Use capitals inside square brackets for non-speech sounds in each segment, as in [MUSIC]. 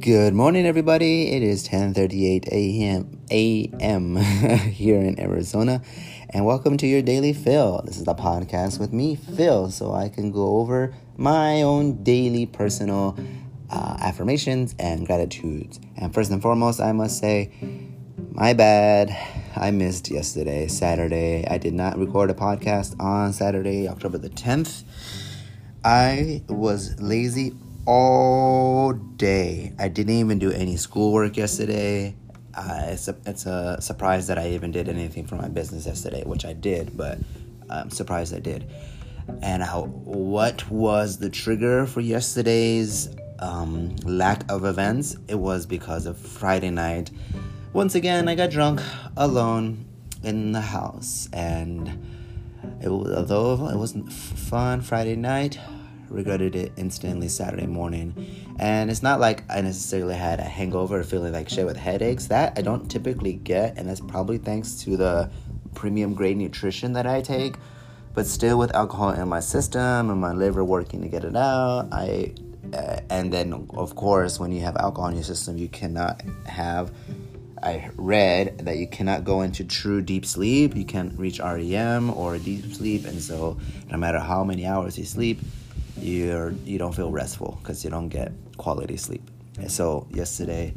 Good morning, everybody. It is 10:38 a.m. a.m. here in Arizona, and welcome to your daily Phil. This is the podcast with me, Phil, so I can go over my own daily personal uh, affirmations and gratitudes. And first and foremost, I must say, my bad. I missed yesterday, Saturday. I did not record a podcast on Saturday, October the 10th. I was lazy all day. I didn't even do any schoolwork yesterday. Uh, it's, a, it's a surprise that I even did anything for my business yesterday, which I did, but I'm surprised I did. And how, what was the trigger for yesterday's um, lack of events? It was because of Friday night. Once again, I got drunk alone in the house, and it, although it wasn't fun Friday night, regretted it instantly Saturday morning. And it's not like I necessarily had a hangover or feeling like shit with headaches. That I don't typically get, and that's probably thanks to the premium grade nutrition that I take. But still, with alcohol in my system and my liver working to get it out, I uh, and then of course when you have alcohol in your system, you cannot have. I read that you cannot go into true deep sleep. You can't reach REM or deep sleep, and so no matter how many hours you sleep, you're you don't feel restful because you don't get quality sleep. And so yesterday,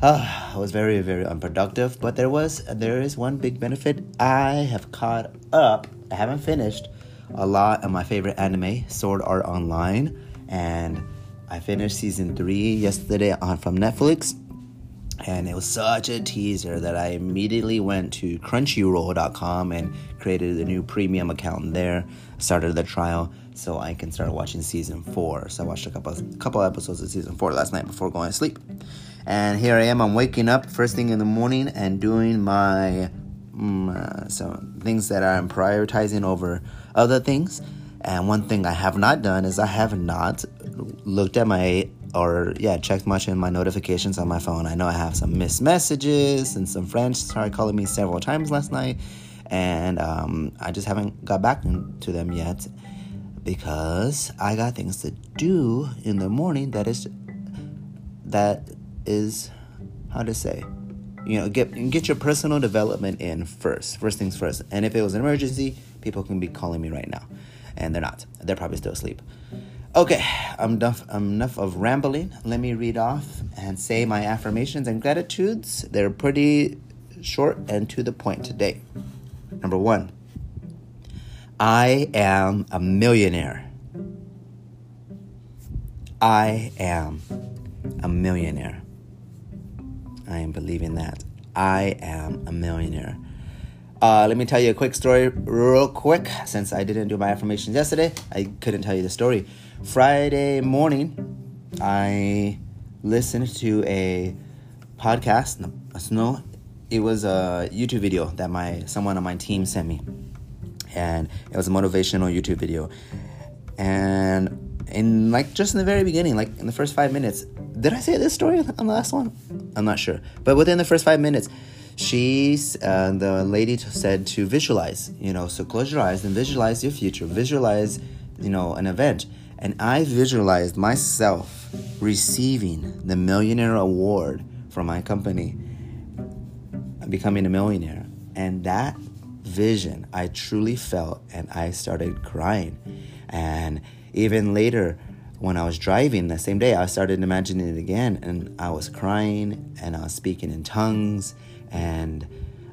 uh, I was very very unproductive. But there was there is one big benefit. I have caught up. I haven't finished a lot of my favorite anime, Sword Art Online, and I finished season three yesterday on from Netflix. And it was such a teaser that I immediately went to Crunchyroll.com and created a new premium account there. Started the trial so I can start watching season four. So I watched a couple couple episodes of season four last night before going to sleep. And here I am. I'm waking up first thing in the morning and doing my mm, uh, some things that I'm prioritizing over other things. And one thing I have not done is I have not looked at my or yeah checked much in my notifications on my phone. I know I have some missed messages and some friends started calling me several times last night, and um, I just haven't got back to them yet because I got things to do in the morning that is that is how to say you know get get your personal development in first first things first. And if it was an emergency people can be calling me right now. And they're not. They're probably still asleep. Okay i'm enough i'm enough of rambling. Let me read off and say my affirmations and gratitudes. They're pretty short and to the point today. Number one I am a millionaire. I am a millionaire. I am believing that. I am a millionaire. Uh, let me tell you a quick story, real quick. Since I didn't do my affirmations yesterday, I couldn't tell you the story. Friday morning, I listened to a podcast. No, it was a YouTube video that my someone on my team sent me and it was a motivational YouTube video. And in like just in the very beginning, like in the first five minutes, did I say this story on the last one? I'm not sure, but within the first five minutes, she's uh, the lady said to visualize. You know, so close your eyes and visualize your future. Visualize, you know, an event. And I visualized myself receiving the millionaire award from my company, becoming a millionaire. And that vision I truly felt, and I started crying. And even later, when I was driving the same day, I started imagining it again, and I was crying, and I was speaking in tongues, and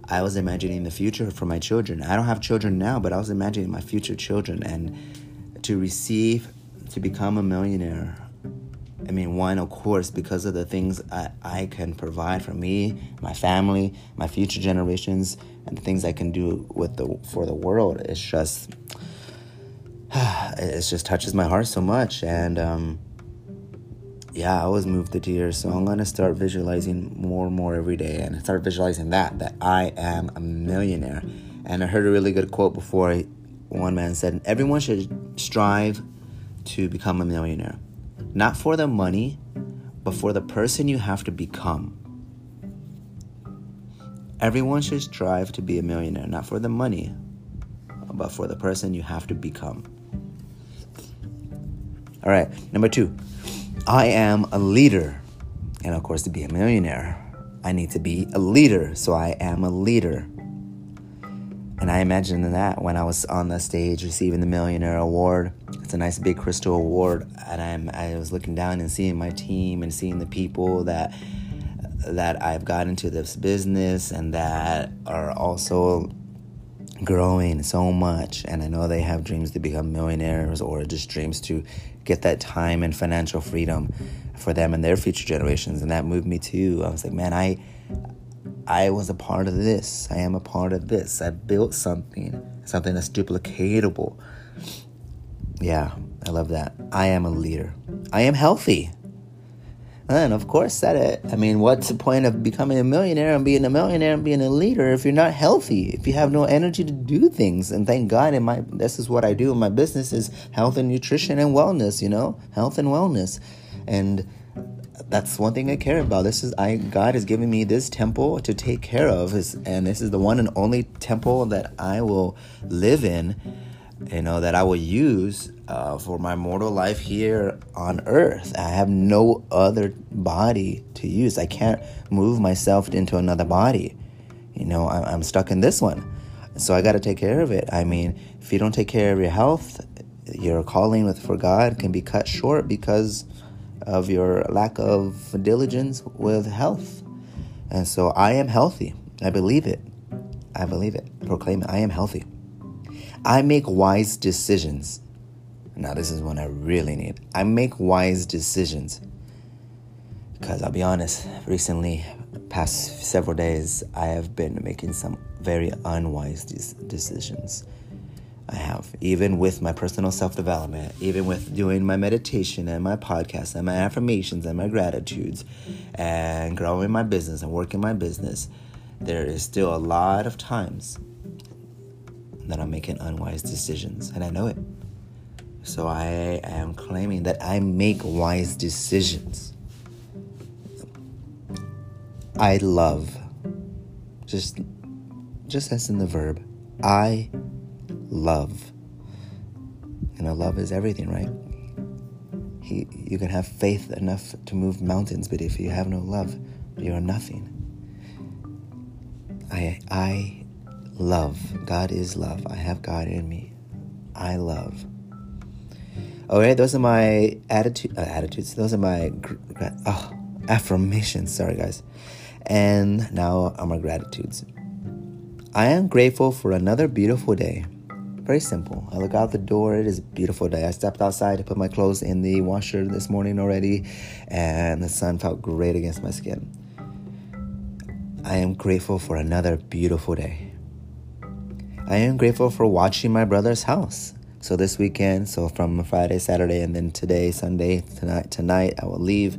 I was imagining the future for my children. I don't have children now, but I was imagining my future children and to receive, to become a millionaire I mean, one, of course, because of the things I, I can provide for me, my family, my future generations, and things I can do with the for the world. It's just, [SIGHS] it just touches my heart so much, and um, yeah, I was moved to tears. So I'm gonna start visualizing more and more every day, and start visualizing that that I am a millionaire. And I heard a really good quote before. One man said, "Everyone should strive to become a millionaire." not for the money, but for the person you have to become. Everyone should strive to be a millionaire, not for the money, but for the person you have to become. All right, number two. I am a leader. And of course, to be a millionaire, I need to be a leader. So I am a leader. And I imagine that when I was on the stage receiving the Millionaire Award. It's a nice big crystal award. And I'm, I was looking down and seeing my team and seeing the people that that I've got into this business and that are also growing so much. And i know they have dreams to become millionaires or just dreams to get that time and financial freedom for them and their future generations. And that moved me too. I was like man i i was a part of this. I am a part of this. I built something something that's duplicatable. Yeah i love that. I am a leader. I am healthy and of course, said it. I mean, what's the point of becoming a millionaire and being a millionaire and being a leader if you're not healthy? If you have no energy to do things? And thank God, in my this is what I do in my business is health and nutrition and wellness. You know, health and wellness, and that's one thing I care about. This is I God has given me this temple to take care of, and this is the one and only temple that I will live in you know, that I will use uh, for my mortal life here on earth. I have no other body to use. I can't move myself into another body. You know, I'm stuck in this one. So I got to take care of it. I mean, if you don't take care of your health, your calling with for God can be cut short because of your lack of diligence with health. And so I am healthy. I believe it. I believe it. Proclaim it. I am healthy. I make wise decisions. Now, this is one I really need. I make wise decisions. Because I'll be honest, recently, past several days, I have been making some very unwise decisions. I have, even with my personal self development, even with doing my meditation and my podcast and my affirmations and my gratitudes and growing my business and working my business, there is still a lot of times that I'm making unwise decisions, and I know it. So I am claiming that I make wise decisions. I love. Just just as in the verb, I love. You know, love is everything, right? He, you can have faith enough to move mountains, but if you have no love, you are nothing. I I love. God is love. I have God in me. I love. Okay, those are my attitude uh, attitudes. Those are my oh, affirmations. Sorry, guys. And now are my gratitudes. I am grateful for another beautiful day. Very simple. I look out the door. It is a beautiful day. I stepped outside to put my clothes in the washer this morning already, and the sun felt great against my skin. I am grateful for another beautiful day. I am grateful for watching my brother's house. So this weekend, so from Friday, Saturday, and then today, Sunday, tonight, tonight, I will leave.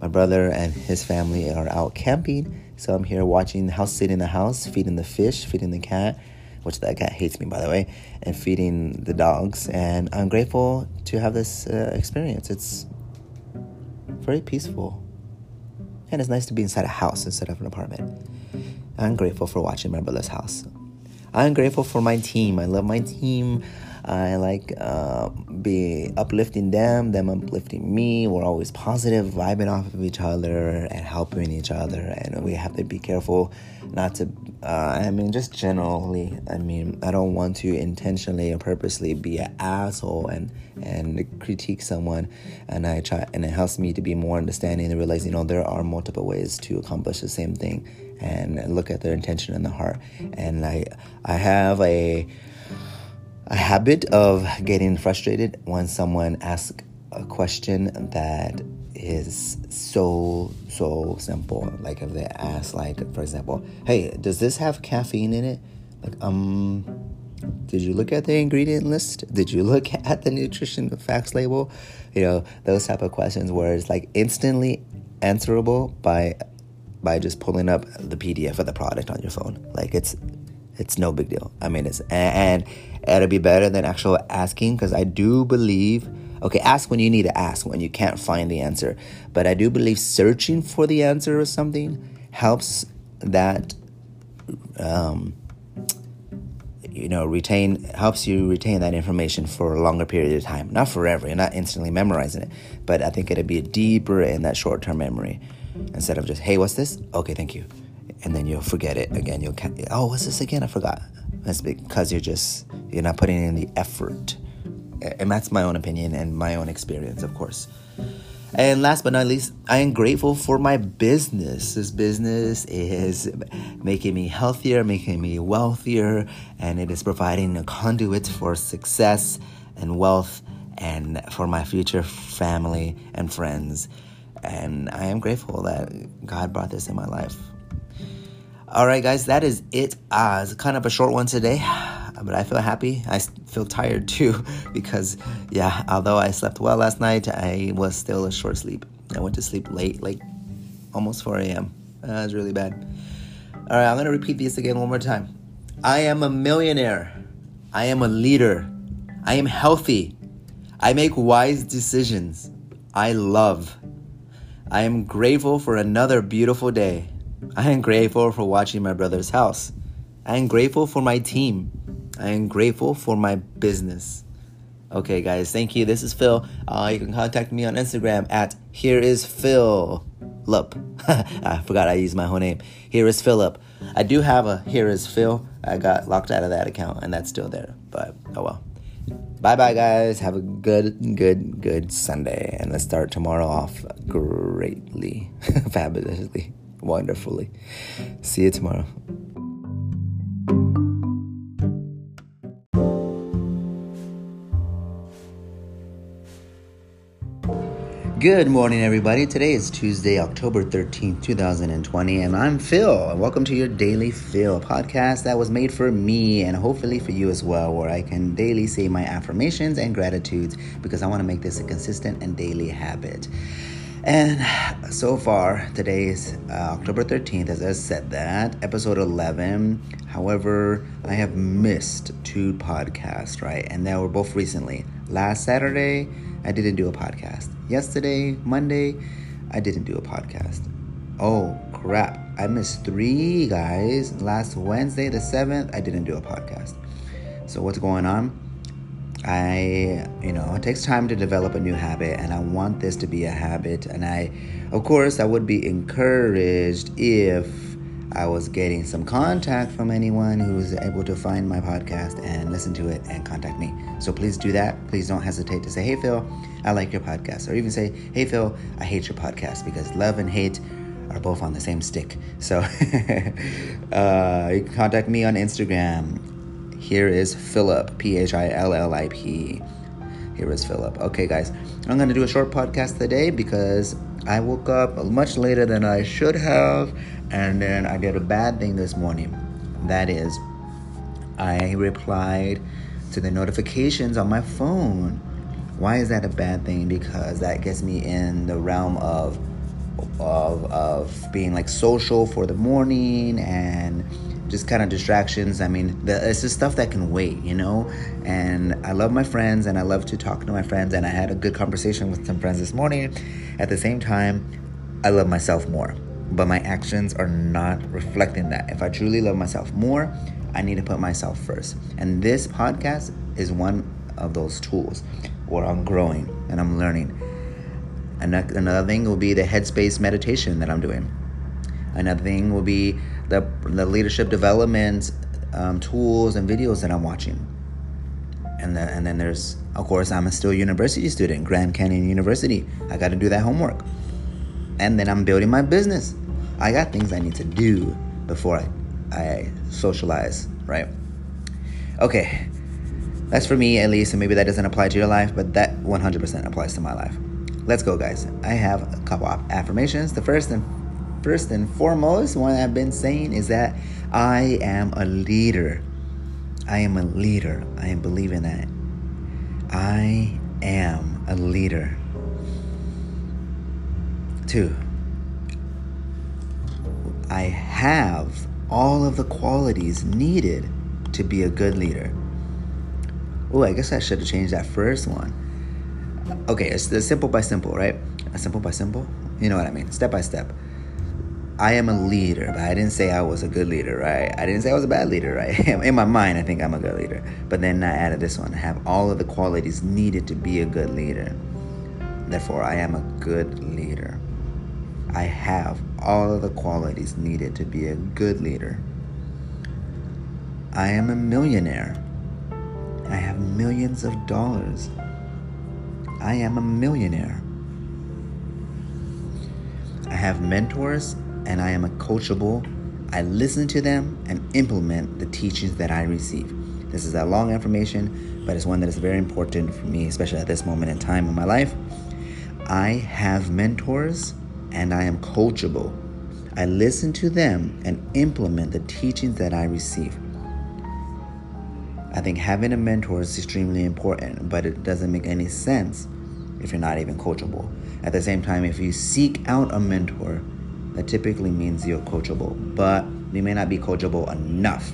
My brother and his family are out camping, so I'm here watching the house, sitting in the house, feeding the fish, feeding the cat, which that cat hates me by the way, and feeding the dogs. And I'm grateful to have this uh, experience. It's very peaceful, and it's nice to be inside a house instead of an apartment. I'm grateful for watching my brother's house. I'm grateful for my team. I love my team. I like uh, be uplifting them, them uplifting me. We're always positive, vibing off of each other and helping each other. And we have to be careful not to. Uh, I mean, just generally. I mean, I don't want to intentionally or purposely be an asshole and and critique someone. And I try, and it helps me to be more understanding and realize, you know, there are multiple ways to accomplish the same thing and look at their intention in the heart. And I I have a a habit of getting frustrated when someone asks a question that is so so simple. Like if they ask, like for example, "Hey, does this have caffeine in it?" Like, um, did you look at the ingredient list? Did you look [LAUGHS] at the nutrition facts label? You know, those type of questions where it's like instantly answerable by by just pulling up the PDF of the product on your phone. Like it's it's no big deal. I mean, it's and, and it'll be better than actual asking because I do believe. Okay, ask when you need to ask when you can't find the answer. But I do believe searching for the answer or something helps that um, you know retain helps you retain that information for a longer period of time not forever you're not instantly memorizing it but i think it'd be deeper in that short-term memory instead of just hey what's this? Okay thank you. And then you'll forget it again. You'll oh what's this again? I forgot. That's because you're just you're not putting in the effort. And that's my own opinion and my own experience of course. And last but not least, I am grateful for my business. This business is making me healthier, making me wealthier, and it is providing a conduit for success and wealth and for my future family and friends. And I am grateful that God brought this in my life. All right, guys, that is it. Uh, it's kind of a short one today but I feel happy. I feel tired too [LAUGHS] because, yeah, although I slept well last night, I was still a short sleep. I went to sleep late, like almost 4 a.m. Uh, that was really bad. All right, I'm going to repeat this again one more time. I am a millionaire. I am a leader. I am healthy. I make wise decisions. I love. I am grateful for another beautiful day. I am grateful for watching my brother's house. I am grateful for my team. I am grateful for my business. Okay, guys, thank you. This is Phil. Uh, you can contact me on Instagram at here is Phil. Lup. [LAUGHS] I forgot I used my whole name. Here is Phillip. I do have a here is Phil. I got locked out of that account and that's still there. But oh well. Bye bye, guys. Have a good, good, good Sunday. And let's start tomorrow off greatly, [LAUGHS] fabulously, wonderfully. See you tomorrow. Good morning, everybody. Today is Tuesday, October 13th, 2020, and I'm Phil. And welcome to your Daily Phil podcast that was made for me and hopefully for you as well, where I can daily say my affirmations and gratitudes because I want to make this a consistent and daily habit. And so far, today is uh, October 13th, as I said that, episode 11. However, I have missed two podcasts, right? And they were both recently. Last Saturday, I didn't do a podcast. Yesterday, Monday, I didn't do a podcast. Oh crap, I missed three guys. Last Wednesday, the 7th, I didn't do a podcast. So, what's going on? I, you know, it takes time to develop a new habit, and I want this to be a habit. And I, of course, I would be encouraged if I was getting some contact from anyone who was able to find my podcast and listen to it and contact me. So please do that. Please don't hesitate to say, hey, Phil, I like your podcast. Or even say, hey, Phil, I hate your podcast because love and hate are both on the same stick. So [LAUGHS] uh, you can contact me on Instagram. Here is Phillip, P H I L L I P. Here is Phillip. Okay, guys, I'm going to do a short podcast today because I woke up much later than I should have, and then I did a bad thing this morning. That is, I replied to the notifications on my phone. Why is that a bad thing? Because that gets me in the realm of of of being like social for the morning and just kind of distractions. I mean, the, it's just stuff that can wait, you know. And I love my friends, and I love to talk to my friends. And I had a good conversation with some friends this morning. At the same time, I love myself more, but my actions are not reflecting that. If I truly love myself more, I need to put myself first. And this podcast is one of those tools where I'm growing and I'm learning. Another thing will be the headspace meditation that I'm doing. Another thing will be the, the leadership development um, tools and videos that I'm watching. And then, and then there's, of course, I'm a still university student, Grand Canyon University. I got to do that homework. And then I'm building my business. I got things I need to do before I, I socialize, right? Okay, that's for me at least, and maybe that doesn't apply to your life, but that 100% applies to my life. Let's go, guys. I have a couple of affirmations. The first and first and foremost, what I've been saying is that I am a leader. I am a leader. I am believing that. I am a leader. Two, I have all of the qualities needed to be a good leader. Oh, I guess I should have changed that first one. Okay, it's the simple by simple, right? Simple by simple? You know what I mean? Step by step. I am a leader, but I didn't say I was a good leader, right? I didn't say I was a bad leader, right? [LAUGHS] In my mind, I think I'm a good leader. But then I added this one I have all of the qualities needed to be a good leader. Therefore, I am a good leader. I have all of the qualities needed to be a good leader. I am a millionaire. I have millions of dollars. I am a millionaire. I have mentors and I am a coachable. I listen to them and implement the teachings that I receive. This is a long information, but it's one that is very important for me, especially at this moment in time in my life. I have mentors and I am coachable. I listen to them and implement the teachings that I receive. I think having a mentor is extremely important, but it doesn't make any sense if you're not even coachable. At the same time, if you seek out a mentor, that typically means you're coachable, but you may not be coachable enough.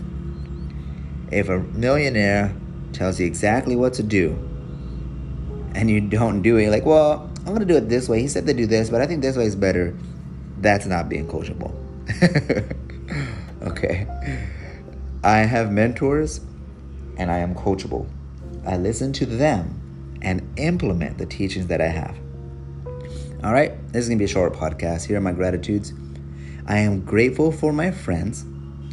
If a millionaire tells you exactly what to do and you don't do it, like, well, I'm gonna do it this way. He said to do this, but I think this way is better. That's not being coachable. [LAUGHS] okay. I have mentors and I am coachable. I listen to them and implement the teachings that I have. All right, this is gonna be a short podcast. Here are my gratitudes. I am grateful for my friends.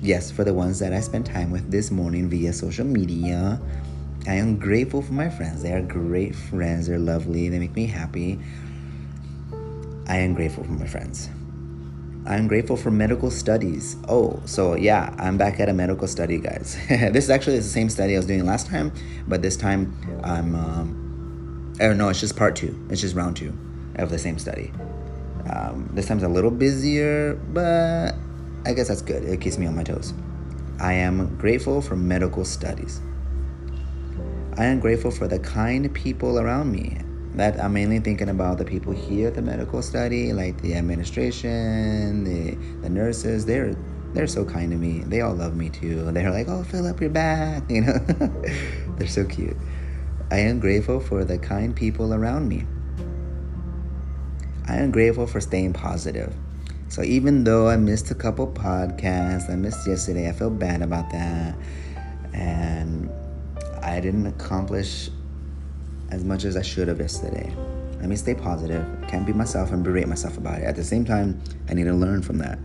Yes, for the ones that I spent time with this morning via social media. I am grateful for my friends. They are great friends. They're lovely. They make me happy. I am grateful for my friends. I'm grateful for medical studies. Oh, so yeah, I'm back at a medical study, guys. [LAUGHS] this is actually the same study I was doing last time, but this time I'm. Um, oh no, it's just part two. It's just round two of the same study. Um, this time's a little busier, but I guess that's good. It keeps me on my toes. I am grateful for medical studies. I am grateful for the kind people around me. That I'm mainly thinking about the people here at the medical study, like the administration, the the nurses. They're they're so kind to me. They all love me too. They're like, "Oh, Phillip, you're back," [LAUGHS] you know. [LAUGHS] they're so cute. I am grateful for the kind people around me. I am grateful for staying positive. So even though I missed a couple podcasts, I missed yesterday, I feel bad about that. And I didn't accomplish as much as I should have yesterday. Let me stay positive. Can't be myself and berate myself about it. At the same time, I need to learn from that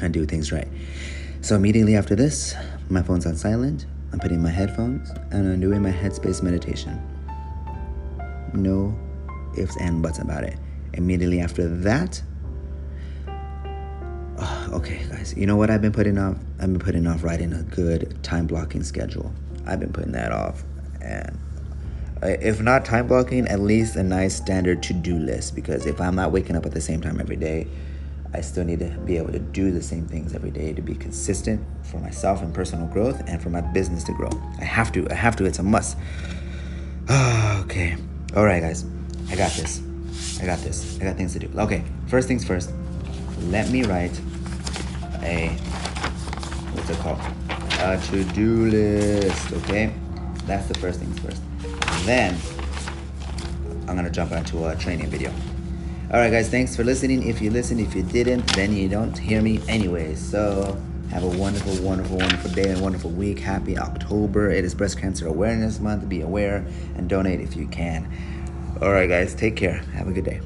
and do things right. So immediately after this, my phone's on silent. I'm putting my headphones and I'm doing my headspace meditation. No ifs and buts about it. Immediately after that, oh, okay, guys, you know what I've been putting off? I've been putting off writing a good time blocking schedule. I've been putting that off, and if not time blocking, at least a nice standard to do list. Because if I'm not waking up at the same time every day, I still need to be able to do the same things every day to be consistent for myself and personal growth and for my business to grow. I have to. I have to. It's a must. [SIGHS] okay. All right, guys. I got this. I got this. I got things to do. Okay, first things first. Let me write a what's it called? A to-do list. Okay, that's the first things first. then I'm gonna jump onto a training video. All right, guys. Thanks for listening. If you listened, if you didn't, then you don't hear me anyways. So have a wonderful, wonderful, wonderful day and wonderful week. Happy October. It is Breast Cancer Awareness Month. Be aware and donate if you can. All right, guys, take care. Have a good day.